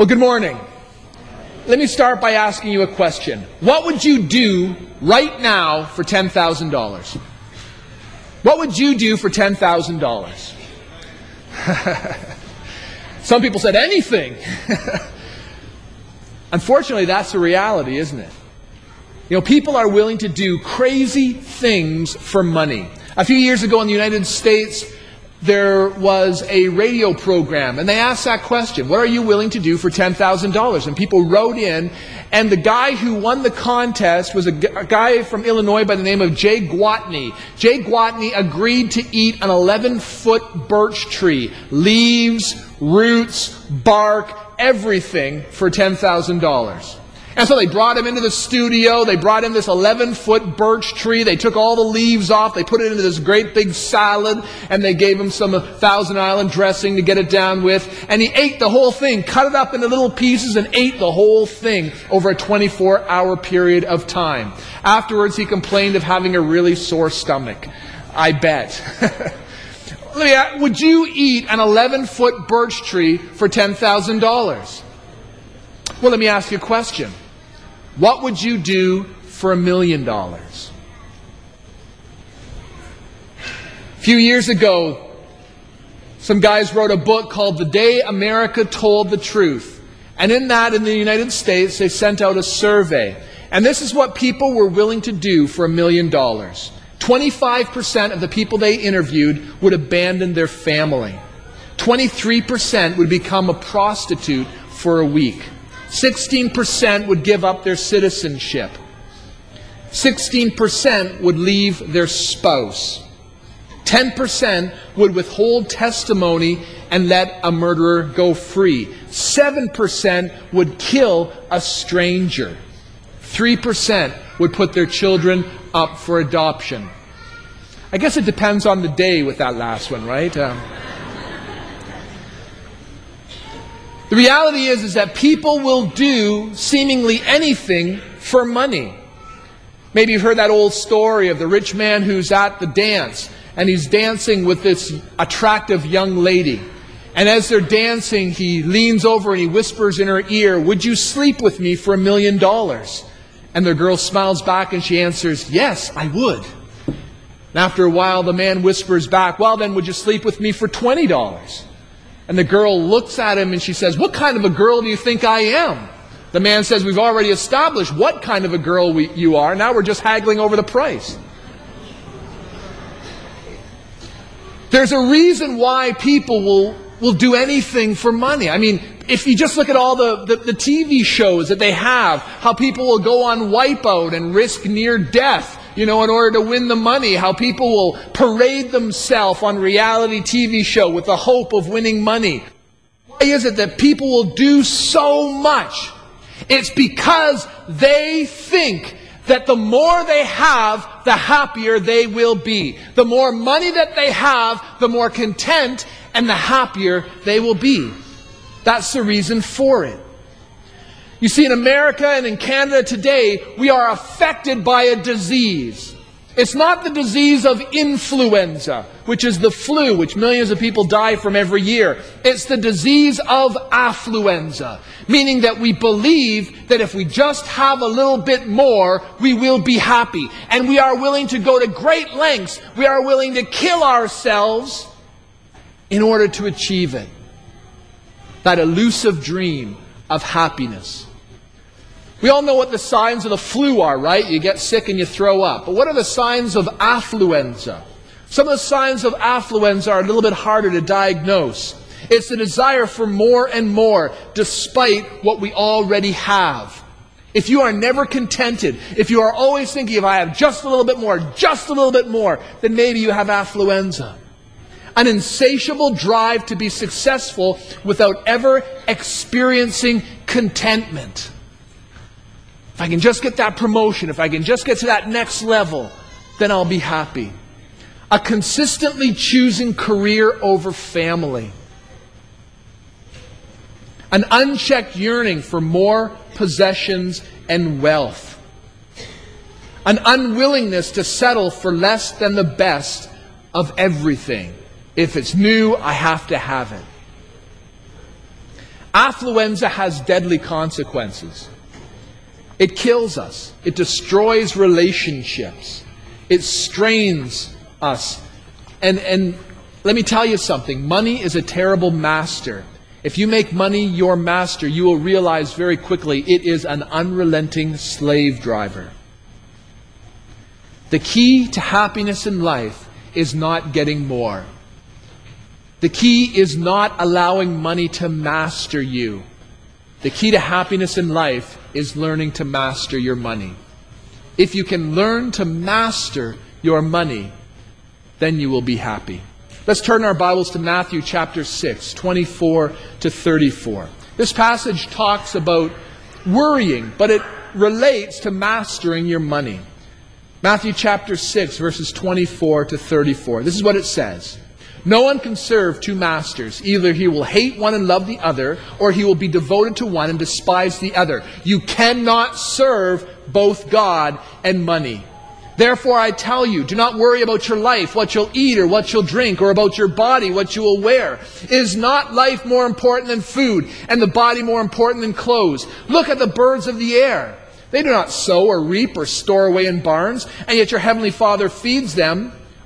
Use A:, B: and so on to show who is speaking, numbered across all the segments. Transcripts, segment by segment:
A: Well, good morning. Let me start by asking you a question. What would you do right now for $10,000? What would you do for $10,000? Some people said anything. Unfortunately, that's the reality, isn't it? You know, people are willing to do crazy things for money. A few years ago in the United States, there was a radio program, and they asked that question What are you willing to do for $10,000? And people wrote in, and the guy who won the contest was a, guy from Illinois by the name of Jay Gwaltney. Jay Gwaltney agreed to eat an 11 foot birch tree, leaves, roots, bark, everything for $10,000. And so they brought him into the studio. They brought him this 11 foot birch tree. They took all the leaves off. They put it into this great big salad. And they gave him some Thousand Island dressing to get it down with. And he ate the whole thing, cut it up into little pieces, and ate the whole thing over a 24 hour period of time. Afterwards, he complained of having a really sore stomach. I bet. Would you eat an 11 foot birch tree for $10,000? Well, let me ask you a question. What would you do for a million dollars? A few years ago, some guys wrote a book called The Day America Told the Truth. And in that, in the United States, they sent out a survey. And this is what people were willing to do for a million dollars. 25% of the people they interviewed would abandon their family. 23% would become a prostitute for a week. 16% would give up their citizenship. 16% would leave their spouse. 10% would withhold testimony and let a murderer go free. 7% would kill a stranger. 3% would put their children up for adoption. I guess it depends on the day with that last one, right? Um, The reality is, is that people will do seemingly anything for money. Maybe you've heard that old story of the rich man who's at the dance and he's dancing with this attractive young lady. And as they're dancing, he leans over and he whispers in her ear, Would you sleep with me for a million dollars? And the girl smiles back and she answers, Yes, I would. And after a while, the man whispers back, Well, then, would you sleep with me for $20? And the girl looks at him and she says, What kind of a girl do you think I am? The man says, We've already established what kind of a girl we, you are. Now we're just haggling over the price. There's a reason why people will, will do anything for money. I mean, if you just look at all the, the, the TV shows that they have, how people will go on wipeout and risk near death you know, in order to win the money, how people will parade themselves on reality TV show with the hope of winning money. Why is it that people will do so much? It's because they think that the more they have, the happier they will be. The more money that they have, the more content and the happier they will be. That's the reason for it. You see, in America and in Canada today, we are affected by a disease. It's not the disease of influenza, which is the flu, which millions of people die from every year. It's the disease of affluenza, meaning that we believe that if we just have a little bit more, we will be happy. And we are willing to go to great lengths. We are willing to kill ourselves in order to achieve it. That elusive dream of happiness. We all know what the signs of the flu are, right? You get sick and you throw up. But what are the signs of affluenza? Some of the signs of affluenza are a little bit harder to diagnose. It's the desire for more and more despite what we already have. If you are never contented, if you are always thinking, if I have just a little bit more, just a little bit more, then maybe you have affluenza. An insatiable drive to be successful without ever experiencing contentment. If I can just get that promotion, if I can just get to that next level, then I'll be happy. A consistently choosing career over family. An unchecked yearning for more possessions and wealth. An unwillingness to settle for less than the best of everything. If it's new, I have to have it. Affluenza has deadly consequences. It kills us. It destroys relationships. It strains us. And, and let me tell you something money is a terrible master. If you make money your master, you will realize very quickly it is an unrelenting slave driver. The key to happiness in life is not getting more. The key is not allowing money to master you. The key to happiness in life is learning to master your money. If you can learn to master your money, then you will be happy. Let's turn our Bibles to Matthew chapter 6, 24 to 34. This passage talks about worrying, but it relates to mastering your money. Matthew chapter 6, verses 24 to 34. This is what it says. No one can serve two masters. Either he will hate one and love the other, or he will be devoted to one and despise the other. You cannot serve both God and money. Therefore, I tell you, do not worry about your life, what you'll eat or what you'll drink, or about your body, what you will wear. Is not life more important than food, and the body more important than clothes? Look at the birds of the air. They do not sow or reap or store away in barns, and yet your heavenly Father feeds them.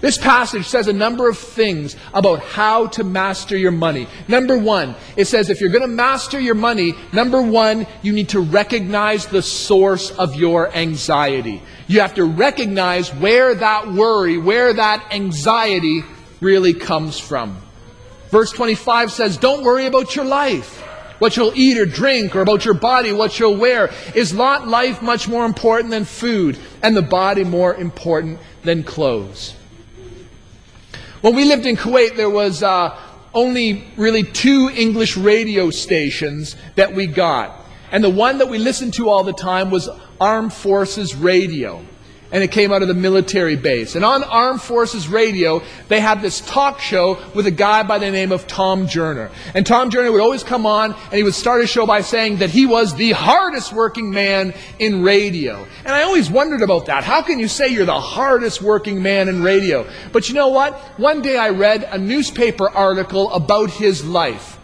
A: This passage says a number of things about how to master your money. Number one, it says if you're going to master your money, number one, you need to recognize the source of your anxiety. You have to recognize where that worry, where that anxiety really comes from. Verse 25 says, Don't worry about your life, what you'll eat or drink, or about your body, what you'll wear. Is not life much more important than food, and the body more important than clothes? When we lived in Kuwait, there was uh, only really two English radio stations that we got. And the one that we listened to all the time was Armed Forces Radio and it came out of the military base. And on Armed Forces Radio, they had this talk show with a guy by the name of Tom Joyner. And Tom Joyner would always come on and he would start his show by saying that he was the hardest working man in radio. And I always wondered about that. How can you say you're the hardest working man in radio? But you know what? One day I read a newspaper article about his life.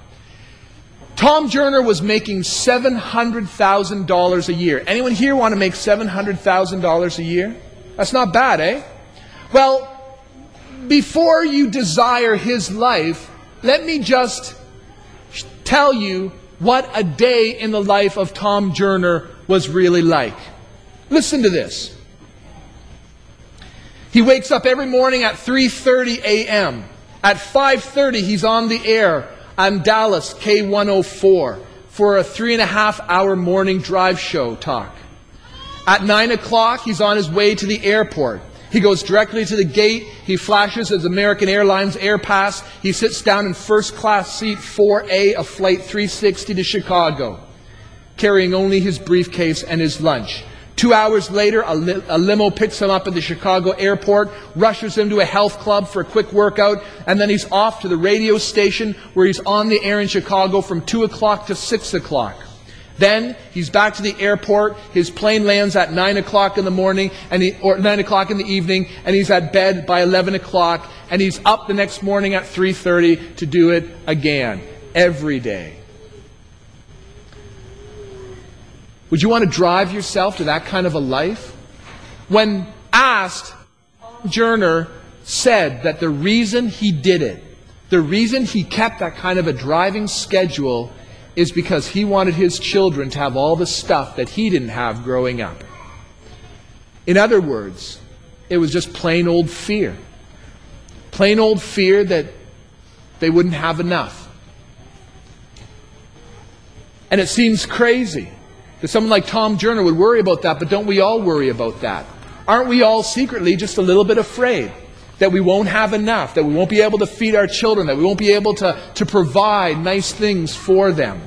A: Tom Joyner was making $700,000 a year. Anyone here want to make $700,000 a year? That's not bad, eh? Well, before you desire his life, let me just tell you what a day in the life of Tom Joyner was really like. Listen to this. He wakes up every morning at 3:30 a.m. At 5:30 he's on the air on Dallas K104 for a three and a half hour morning drive show talk. At nine o'clock, he's on his way to the airport. He goes directly to the gate. He flashes his American Airlines Air Pass. He sits down in first class seat 4A of Flight 360 to Chicago, carrying only his briefcase and his lunch. Two hours later, a, li- a, limo picks him up at the Chicago airport, rushes him to a health club for a quick workout, and then he's off to the radio station where he's on the air in Chicago from 2 o'clock to 6 o'clock. Then he's back to the airport. His plane lands at 9 o'clock in the morning, and he, or 9 o'clock in the evening, and he's at bed by 11 o'clock, and he's up the next morning at 3.30 to do it again. Every day. Would you want to drive yourself to that kind of a life? When asked, Joyner said that the reason he did it, the reason he kept that kind of a driving schedule is because he wanted his children to have all the stuff that he didn't have growing up. In other words, it was just plain old fear. Plain old fear that they wouldn't have enough. And it seems crazy someone like Tom Joyner would worry about that, but don't we all worry about that? Aren't we all secretly just a little bit afraid that we won't have enough, that we won't be able to feed our children, that we won't be able to, to provide nice things for them?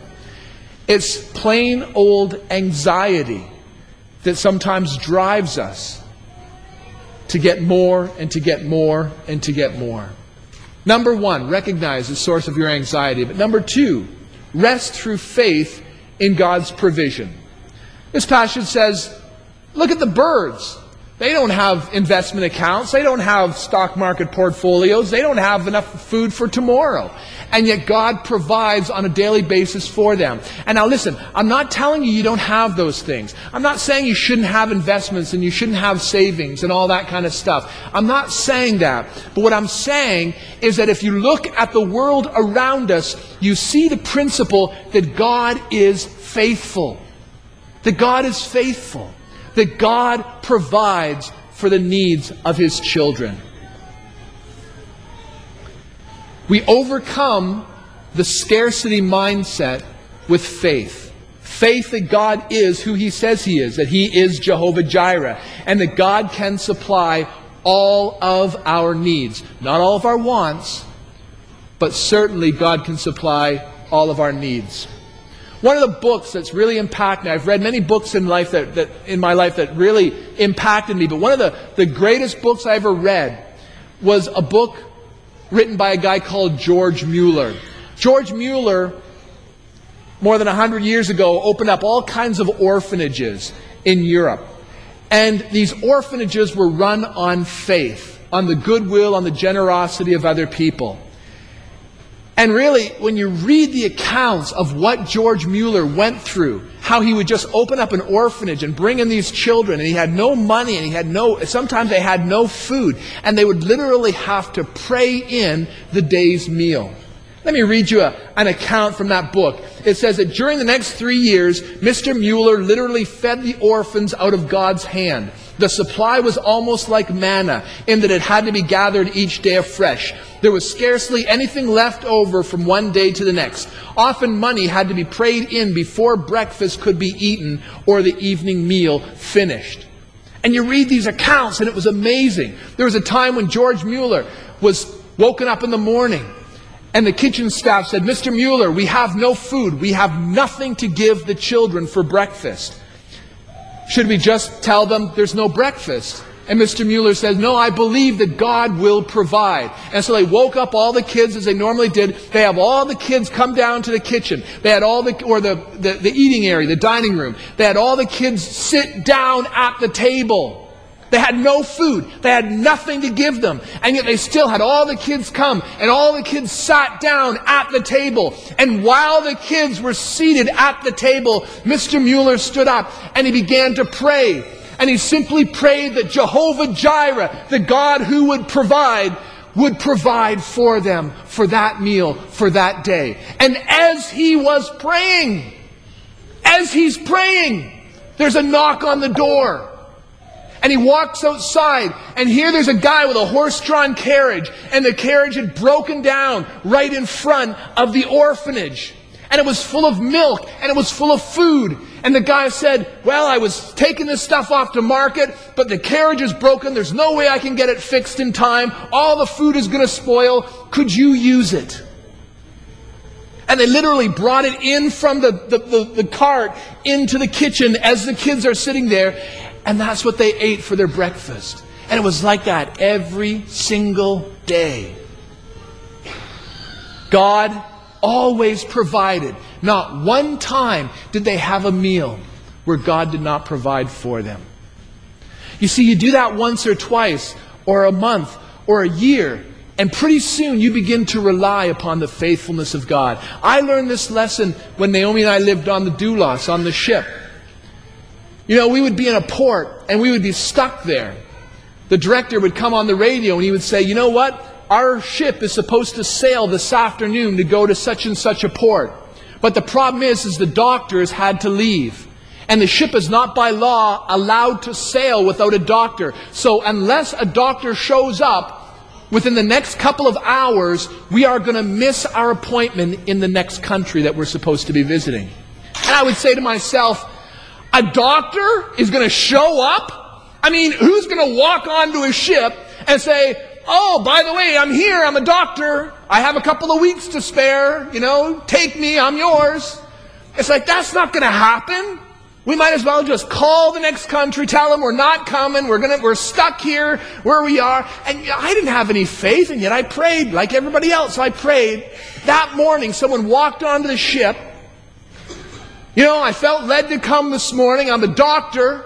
A: It's plain old anxiety that sometimes drives us to get more and to get more and to get more. Number one, recognize the source of your anxiety. But number two, rest through faith in God's provision. This passage says, look at the birds. They don't have investment accounts. They don't have stock market portfolios. They don't have enough food for tomorrow. And yet God provides on a daily basis for them. And now listen, I'm not telling you you don't have those things. I'm not saying you shouldn't have investments and you shouldn't have savings and all that kind of stuff. I'm not saying that. But what I'm saying is that if you look at the world around us, you see the principle that God is faithful. That God is faithful that God provides for the needs of his children. We overcome the scarcity mindset with faith. Faith that God is who he says he is, that he is Jehovah Jireh, and that God can supply all of our needs. Not all of our wants, but certainly God can supply all of our needs. One of the books that's really impacted me, I've read many books in life that, that in my life that really impacted me, but one of the, the greatest books I ever read was a book written by a guy called George Mueller. George Mueller, more than 100 years ago, opened up all kinds of orphanages in Europe. And these orphanages were run on faith, on the goodwill, on the generosity of other people. And really, when you read the accounts of what George Mueller went through, how he would just open up an orphanage and bring in these children, and he had no money, and he had no, sometimes they had no food, and they would literally have to pray in the day's meal. Let me read you a, an account from that book. It says that during the next three years, Mr. Mueller literally fed the orphans out of God's hand. The supply was almost like manna in that it had to be gathered each day afresh. There was scarcely anything left over from one day to the next. Often money had to be prayed in before breakfast could be eaten or the evening meal finished. And you read these accounts and it was amazing. There was a time when George Mueller was woken up in the morning and the kitchen staff said, Mr. Mueller, we have no food. We have nothing to give the children for breakfast. Should we just tell them there's no breakfast? And Mr. Mueller says, No, I believe that God will provide. And so they woke up all the kids as they normally did. They have all the kids come down to the kitchen. They had all the, or the, the, the eating area, the dining room. They had all the kids sit down at the table. They had no food. They had nothing to give them. And yet they still had all the kids come and all the kids sat down at the table. And while the kids were seated at the table, Mr. Mueller stood up and he began to pray. And he simply prayed that Jehovah Jireh, the God who would provide, would provide for them for that meal, for that day. And as he was praying, as he's praying, there's a knock on the door. And he walks outside, and here there's a guy with a horse drawn carriage, and the carriage had broken down right in front of the orphanage. And it was full of milk, and it was full of food. And the guy said, Well, I was taking this stuff off to market, but the carriage is broken. There's no way I can get it fixed in time. All the food is going to spoil. Could you use it? And they literally brought it in from the, the, the, the cart into the kitchen as the kids are sitting there. And that's what they ate for their breakfast. And it was like that every single day. God always provided. Not one time did they have a meal where God did not provide for them. You see, you do that once or twice, or a month, or a year, and pretty soon you begin to rely upon the faithfulness of God. I learned this lesson when Naomi and I lived on the Doulos, on the ship. You know, we would be in a port and we would be stuck there. The director would come on the radio and he would say, You know what? Our ship is supposed to sail this afternoon to go to such and such a port. But the problem is, is the doctors had to leave. And the ship is not by law allowed to sail without a doctor. So unless a doctor shows up within the next couple of hours, we are going to miss our appointment in the next country that we're supposed to be visiting. And I would say to myself, a doctor is going to show up? I mean, who's going to walk onto a ship and say, Oh, by the way, I'm here. I'm a doctor. I have a couple of weeks to spare. You know, take me. I'm yours. It's like, that's not going to happen. We might as well just call the next country, tell them we're not coming, we're gonna, we're stuck here where we are. And I didn't have any faith, and yet I prayed like everybody else. I prayed. That morning, someone walked onto the ship. You know, I felt led to come this morning. I'm a doctor.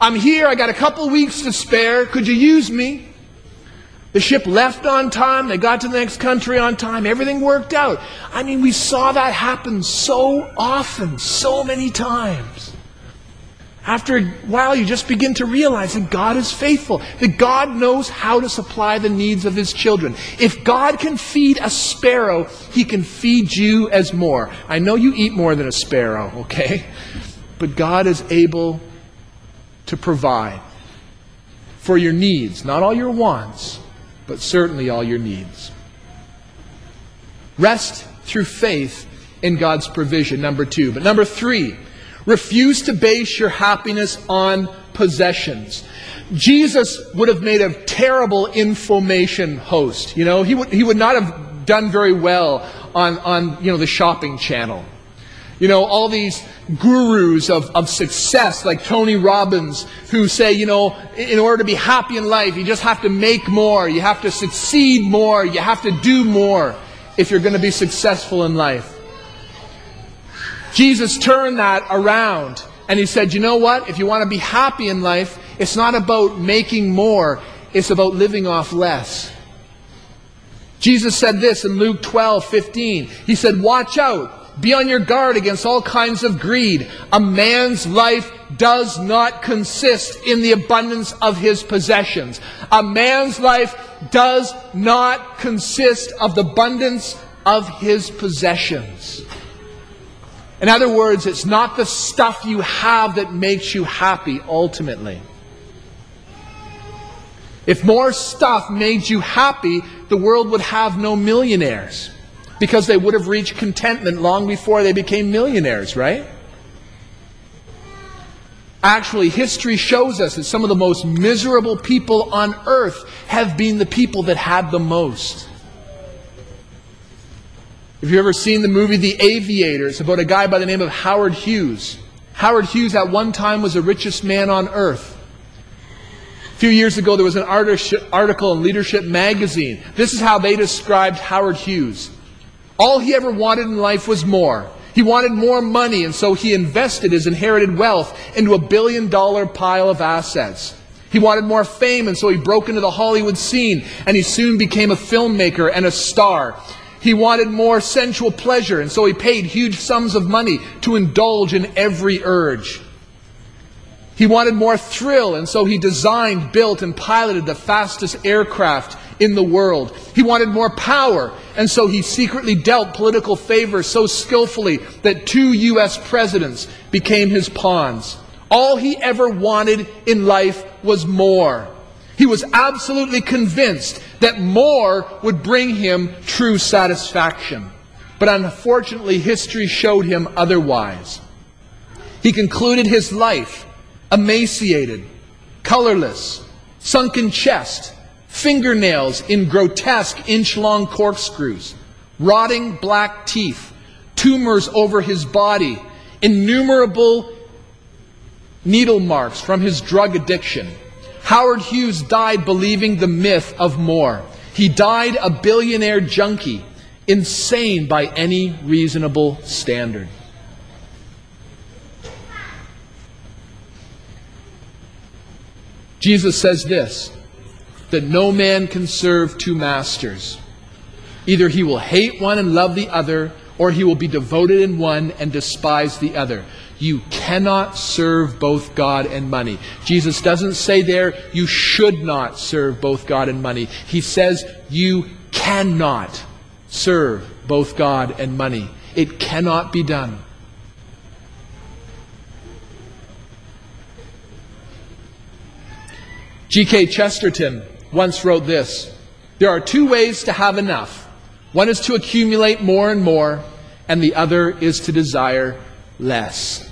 A: I'm here. I got a couple weeks to spare. Could you use me? The ship left on time. They got to the next country on time. Everything worked out. I mean, we saw that happen so often, so many times. After a while, you just begin to realize that God is faithful, that God knows how to supply the needs of His children. If God can feed a sparrow, He can feed you as more. I know you eat more than a sparrow, okay? But God is able to provide for your needs, not all your wants, but certainly all your needs. Rest through faith in God's provision, number two. But number three, Refuse to base your happiness on possessions. Jesus would have made a terrible information host. You know, he would, he would not have done very well on, on, you know, the shopping channel. You know, all these gurus of, of success like Tony Robbins who say, you know, in order to be happy in life, you just have to make more, you have to succeed more, you have to do more if you're going to be successful in life. Jesus turned that around and he said, You know what? If you want to be happy in life, it's not about making more, it's about living off less. Jesus said this in Luke 12, 15. He said, Watch out. Be on your guard against all kinds of greed. A man's life does not consist in the abundance of his possessions. A man's life does not consist of the abundance of his possessions. In other words, it's not the stuff you have that makes you happy ultimately. If more stuff made you happy, the world would have no millionaires because they would have reached contentment long before they became millionaires, right? Actually, history shows us that some of the most miserable people on earth have been the people that had the most. Have you've ever seen the movie The Aviator? It's about a guy by the name of Howard Hughes. Howard Hughes at one time was the richest man on earth. A few years ago, there was an article in Leadership magazine. This is how they described Howard Hughes. All he ever wanted in life was more. He wanted more money, and so he invested his inherited wealth into a billion dollar pile of assets. He wanted more fame, and so he broke into the Hollywood scene, and he soon became a filmmaker and a star. He wanted more sensual pleasure, and so he paid huge sums of money to indulge in every urge. He wanted more thrill, and so he designed, built, and piloted the fastest aircraft in the world. He wanted more power, and so he secretly dealt political favor so skillfully that two U.S. presidents became his pawns. All he ever wanted in life was more. He was absolutely convinced that more would bring him true satisfaction. But unfortunately, history showed him otherwise. He concluded his life emaciated, colorless, sunken chest, fingernails in grotesque inch long corkscrews, rotting black teeth, tumors over his body, innumerable needle marks from his drug addiction Howard Hughes died believing the myth of more. He died a billionaire junkie, insane by any reasonable standard. Jesus says this that no man can serve two masters. Either he will hate one and love the other, or he will be devoted in one and despise the other you cannot serve both God and money. Jesus doesn't say there, you should not serve both God and money. He says, you cannot serve both God and money. It cannot be done. G.K. Chesterton once wrote this There are two ways to have enough. One is to accumulate more and more, and the other is to desire less.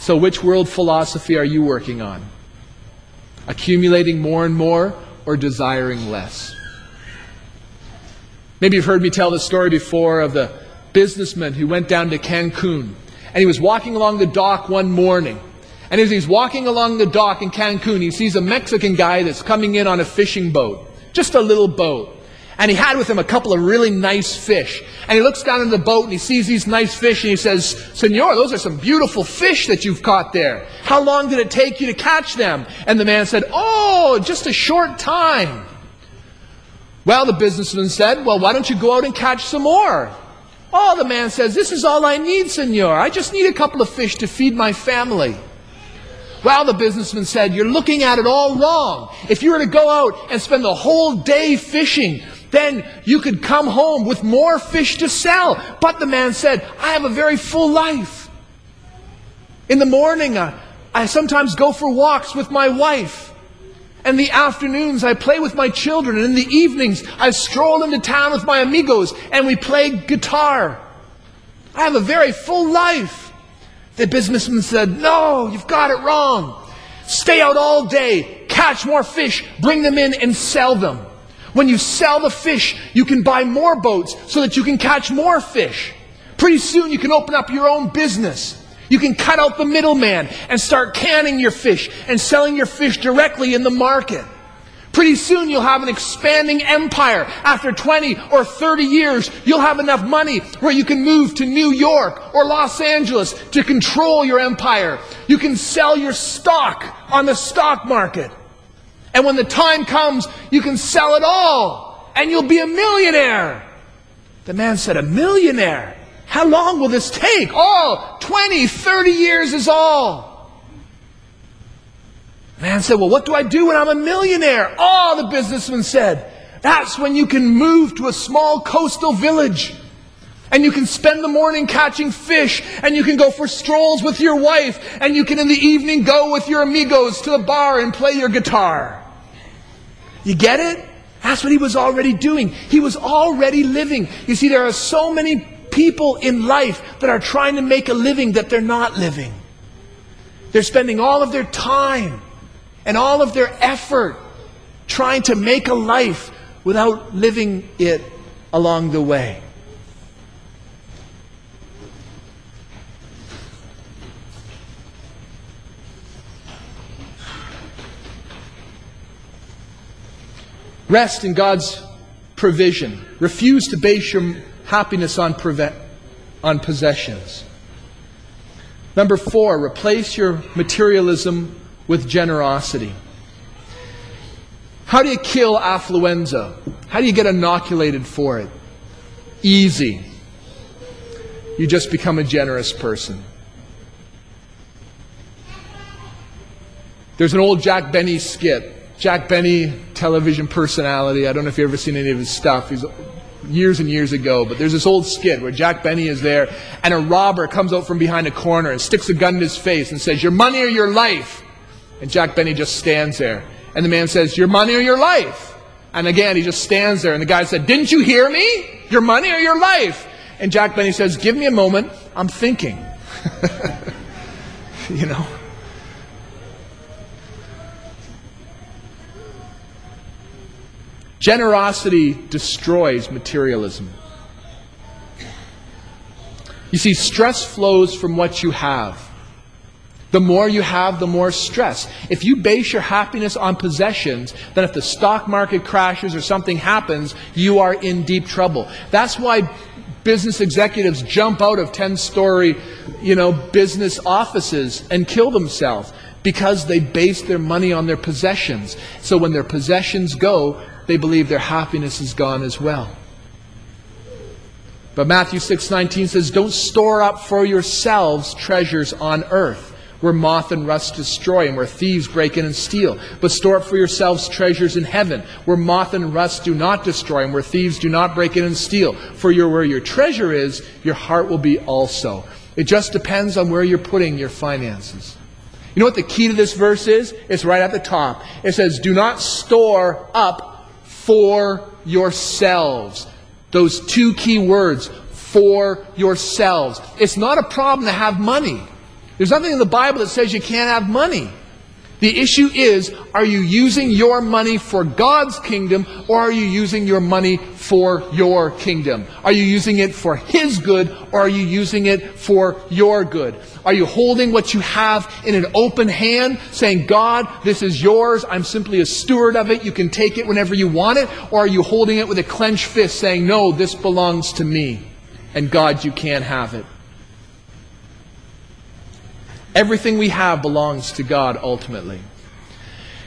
A: So, which world philosophy are you working on? Accumulating more and more or desiring less? Maybe you've heard me tell the story before of the businessman who went down to Cancun. And he was walking along the dock one morning. And as he's walking along the dock in Cancun, he sees a Mexican guy that's coming in on a fishing boat. Just a little boat. And he had with him a couple of really nice fish. And he looks down in the boat and he sees these nice fish and he says, Senor, those are some beautiful fish that you've caught there. How long did it take you to catch them? And the man said, Oh, just a short time. Well, the businessman said, Well, why don't you go out and catch some more? Oh, the man says, This is all I need, senor. I just need a couple of fish to feed my family. Well, the businessman said, You're looking at it all wrong. If you were to go out and spend the whole day fishing, then you could come home with more fish to sell. But the man said, I have a very full life. In the morning, I, I sometimes go for walks with my wife. And the afternoons, I play with my children. And in the evenings, I stroll into town with my amigos and we play guitar. I have a very full life. The businessman said, No, you've got it wrong. Stay out all day, catch more fish, bring them in and sell them. When you sell the fish, you can buy more boats so that you can catch more fish. Pretty soon you can open up your own business. You can cut out the middleman and start canning your fish and selling your fish directly in the market. Pretty soon you'll have an expanding empire. After 20 or 30 years, you'll have enough money where you can move to New York or Los Angeles to control your empire. You can sell your stock on the stock market. And when the time comes, you can sell it all and you'll be a millionaire. The man said, A millionaire? How long will this take? Oh, 20, 30 years is all. The Man said, Well, what do I do when I'm a millionaire? Oh, the businessman said, That's when you can move to a small coastal village. And you can spend the morning catching fish, and you can go for strolls with your wife, and you can in the evening go with your amigos to the bar and play your guitar. You get it? That's what he was already doing. He was already living. You see, there are so many people in life that are trying to make a living that they're not living. They're spending all of their time and all of their effort trying to make a life without living it along the way. Rest in God's provision. Refuse to base your happiness on, prevent, on possessions. Number four, replace your materialism with generosity. How do you kill affluenza? How do you get inoculated for it? Easy. You just become a generous person. There's an old Jack Benny skit. Jack Benny, television personality. I don't know if you've ever seen any of his stuff. He's years and years ago, but there's this old skit where Jack Benny is there and a robber comes out from behind a corner and sticks a gun in his face and says, Your money or your life? And Jack Benny just stands there. And the man says, Your money or your life? And again, he just stands there. And the guy said, Didn't you hear me? Your money or your life? And Jack Benny says, Give me a moment. I'm thinking. you know? Generosity destroys materialism. You see, stress flows from what you have. The more you have, the more stress. If you base your happiness on possessions, then if the stock market crashes or something happens, you are in deep trouble. That's why business executives jump out of 10-story, you know, business offices and kill themselves because they base their money on their possessions. So when their possessions go, they believe their happiness is gone as well. But Matthew 6:19 says, "Don't store up for yourselves treasures on earth, where moth and rust destroy and where thieves break in and steal, but store up for yourselves treasures in heaven, where moth and rust do not destroy and where thieves do not break in and steal. For your, where your treasure is, your heart will be also." It just depends on where you're putting your finances. You know what the key to this verse is? It's right at the top. It says, Do not store up for yourselves. Those two key words, for yourselves. It's not a problem to have money. There's nothing in the Bible that says you can't have money. The issue is, are you using your money for God's kingdom or are you using your money for your kingdom? Are you using it for His good or are you using it for your good? Are you holding what you have in an open hand, saying, God, this is yours. I'm simply a steward of it. You can take it whenever you want it. Or are you holding it with a clenched fist, saying, no, this belongs to me. And God, you can't have it. Everything we have belongs to God ultimately.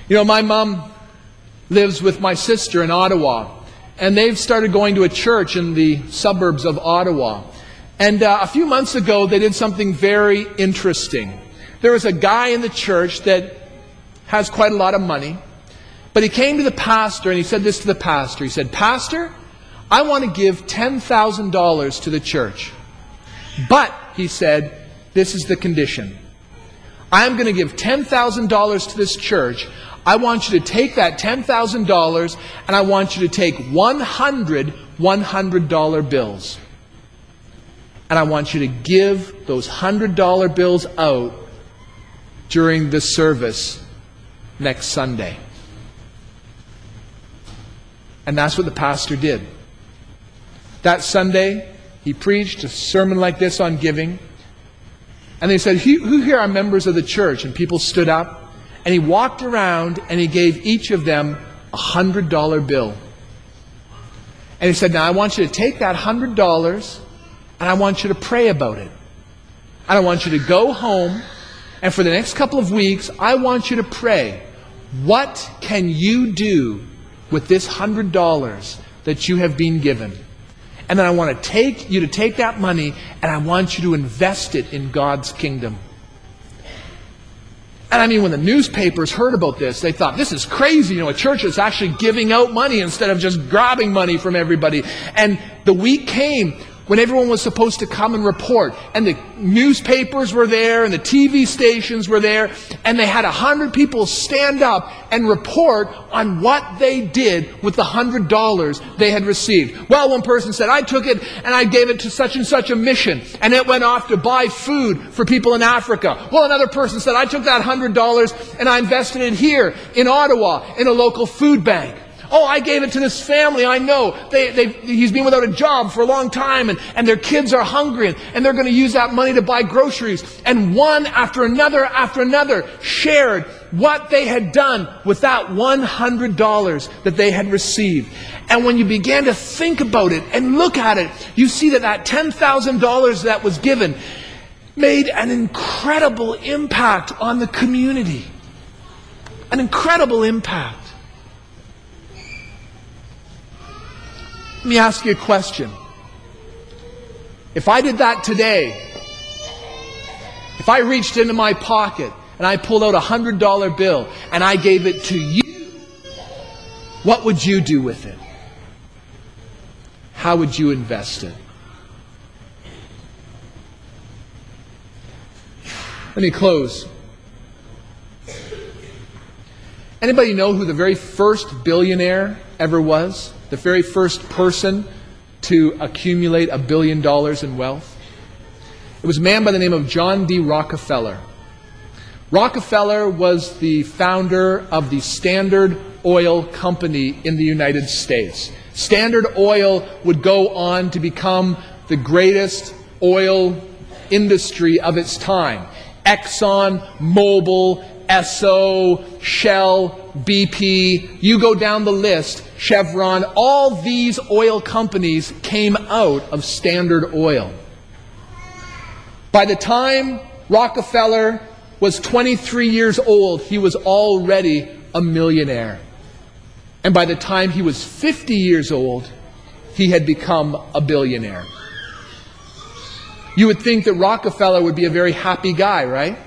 A: You know, my mom lives with my sister in Ottawa, and they've started going to a church in the suburbs of Ottawa. And uh, a few months ago, they did something very interesting. There was a guy in the church that has quite a lot of money, but he came to the pastor and he said this to the pastor. He said, Pastor, I want to give $10,000 to the church. But, he said, this is the condition. I'm going to give $10,000 to this church. I want you to take that $10,000 and I want you to take 100 $100 bills. And I want you to give those $100 bills out during the service next Sunday. And that's what the pastor did. That Sunday, he preached a sermon like this on giving. And they said, Who here are members of the church? And people stood up. And he walked around and he gave each of them a hundred dollar bill. And he said, Now I want you to take that hundred dollars and I want you to pray about it. And I want you to go home and for the next couple of weeks, I want you to pray. What can you do with this hundred dollars that you have been given? And then I want to take you to take that money and I want you to invest it in God's kingdom. And I mean, when the newspapers heard about this, they thought, this is crazy. You know, a church is actually giving out money instead of just grabbing money from everybody. And the week came when everyone was supposed to come and report. And the newspapers were there and the TV stations were there. And they had a hundred people stand up and report on what they did with the hundred dollars they had received. Well, one person said, I took it and I gave it to such and such a mission. And it went off to buy food for people in Africa. Well, another person said, I took that hundred dollars and I invested it here in Ottawa in a local food bank. Oh, I gave it to this family. I know. They, they, he's been without a job for a long time and, and their kids are hungry and, and they're going to use that money to buy groceries. And one after another after another shared what they had done with that $100 that they had received. And when you began to think about it and look at it, you see that that $10,000 that was given made an incredible impact on the community. An incredible impact. Let me ask you a question. If I did that today, if I reached into my pocket and I pulled out a hundred dollar bill and I gave it to you, what would you do with it? How would you invest it? Let me close. Anybody know who the very first billionaire ever was? The very first person to accumulate a billion dollars in wealth? It was a man by the name of John D. Rockefeller. Rockefeller was the founder of the Standard Oil Company in the United States. Standard Oil would go on to become the greatest oil industry of its time. Exxon, Mobil, Esso, Shell, BP, you go down the list, Chevron, all these oil companies came out of Standard Oil. By the time Rockefeller was 23 years old, he was already a millionaire. And by the time he was 50 years old, he had become a billionaire. You would think that Rockefeller would be a very happy guy, right?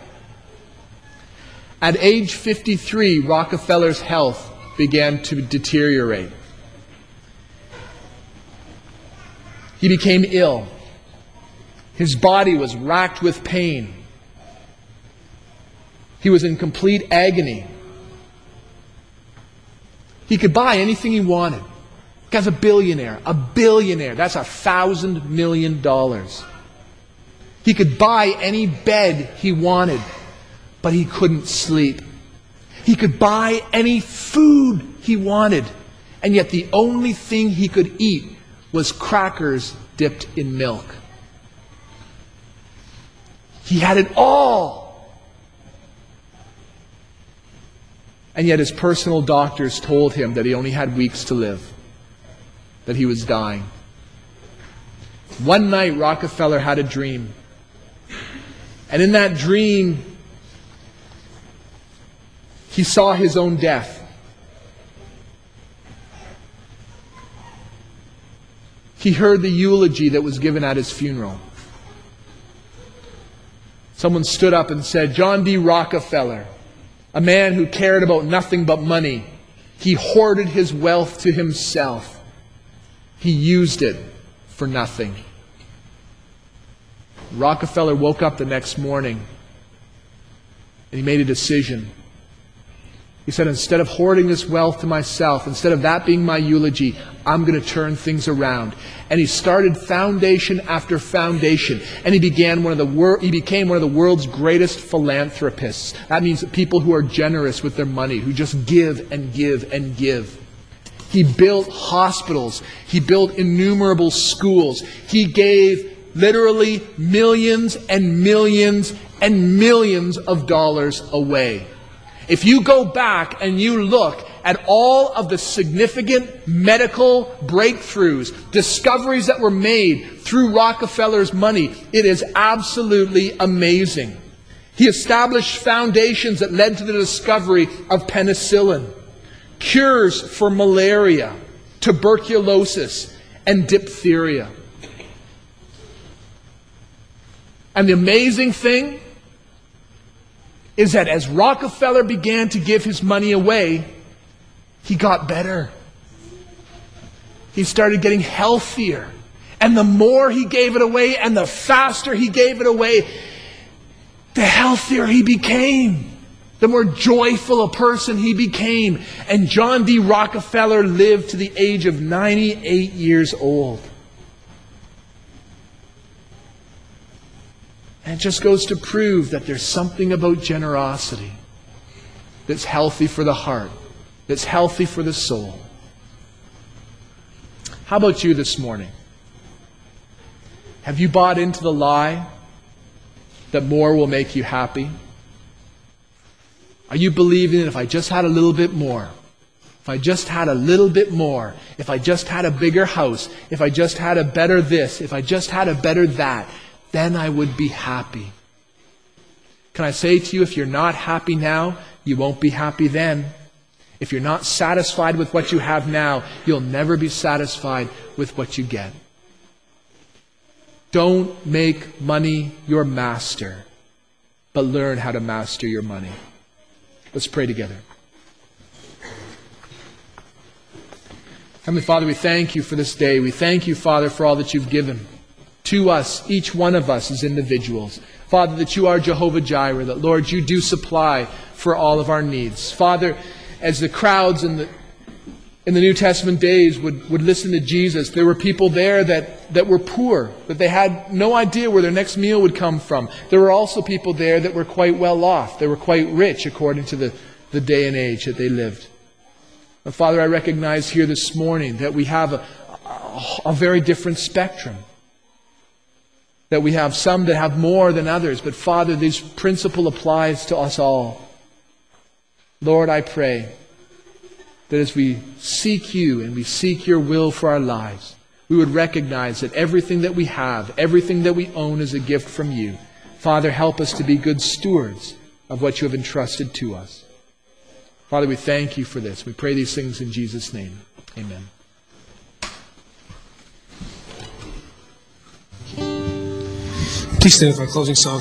A: At age 53, Rockefeller's health began to deteriorate. He became ill. His body was racked with pain. He was in complete agony. He could buy anything he wanted. Guy's a billionaire. A billionaire. That's a thousand million dollars. He could buy any bed he wanted, but he couldn't sleep. He could buy any food he wanted, and yet the only thing he could eat was crackers dipped in milk. He had it all. And yet his personal doctors told him that he only had weeks to live, that he was dying. One night, Rockefeller had a dream. And in that dream, he saw his own death. He heard the eulogy that was given at his funeral. Someone stood up and said, John D. Rockefeller, a man who cared about nothing but money, he hoarded his wealth to himself. He used it for nothing. Rockefeller woke up the next morning and he made a decision. He said, instead of hoarding this wealth to myself, instead of that being my eulogy, I'm going to turn things around. And he started foundation after foundation. And he began one of the wor- he became one of the world's greatest philanthropists. That means people who are generous with their money, who just give and give and give. He built hospitals. He built innumerable schools. He gave literally millions and millions and millions of dollars away. If you go back and you look at all of the significant medical breakthroughs, discoveries that were made through Rockefeller's money, it is absolutely amazing. He established foundations that led to the discovery of penicillin, cures for malaria, tuberculosis, and diphtheria. And the amazing thing is that as Rockefeller began to give his money away, he got better. He started getting healthier. And the more he gave it away and the faster he gave it away, the healthier he became. The more joyful a person he became. And John D. Rockefeller lived to the age of 98 years old. And it just goes to prove that there's something about generosity that's healthy for the heart, that's healthy for the soul. How about you this morning? Have you bought into the lie that more will make you happy? Are you believing that if I just had a little bit more, if I just had a little bit more, if I just had a bigger house, if I just had a better this, if I just had a better that, then I would be happy. Can I say to you, if you're not happy now, you won't be happy then. If you're not satisfied with what you have now, you'll never be satisfied with what you get. Don't make money your master, but learn how to master your money. Let's pray together. Heavenly Father, we thank you for this day. We thank you, Father, for all that you've given to us, each one of us as individuals. Father, that you are Jehovah Jireh, that, Lord, you do supply for all of our needs. Father, as the crowds in the, in the New Testament days would, would listen to Jesus, there were people there that, that were poor, that they had no idea where their next meal would come from. There were also people there that were quite well off. They were quite rich according to the, the day and age that they lived. Father, I recognize here this morning that we have a, a, a very different spectrum that we have some that have more than others, but Father, this principle applies to us all. Lord, I pray that as we seek you and we seek your will for our lives, we would recognize that everything that we have, everything that we own is a gift from you. Father, help us to be good stewards of what you have entrusted to us. Father, we thank you for this. We pray these things in Jesus' name. Amen.
B: Please stand for our closing song.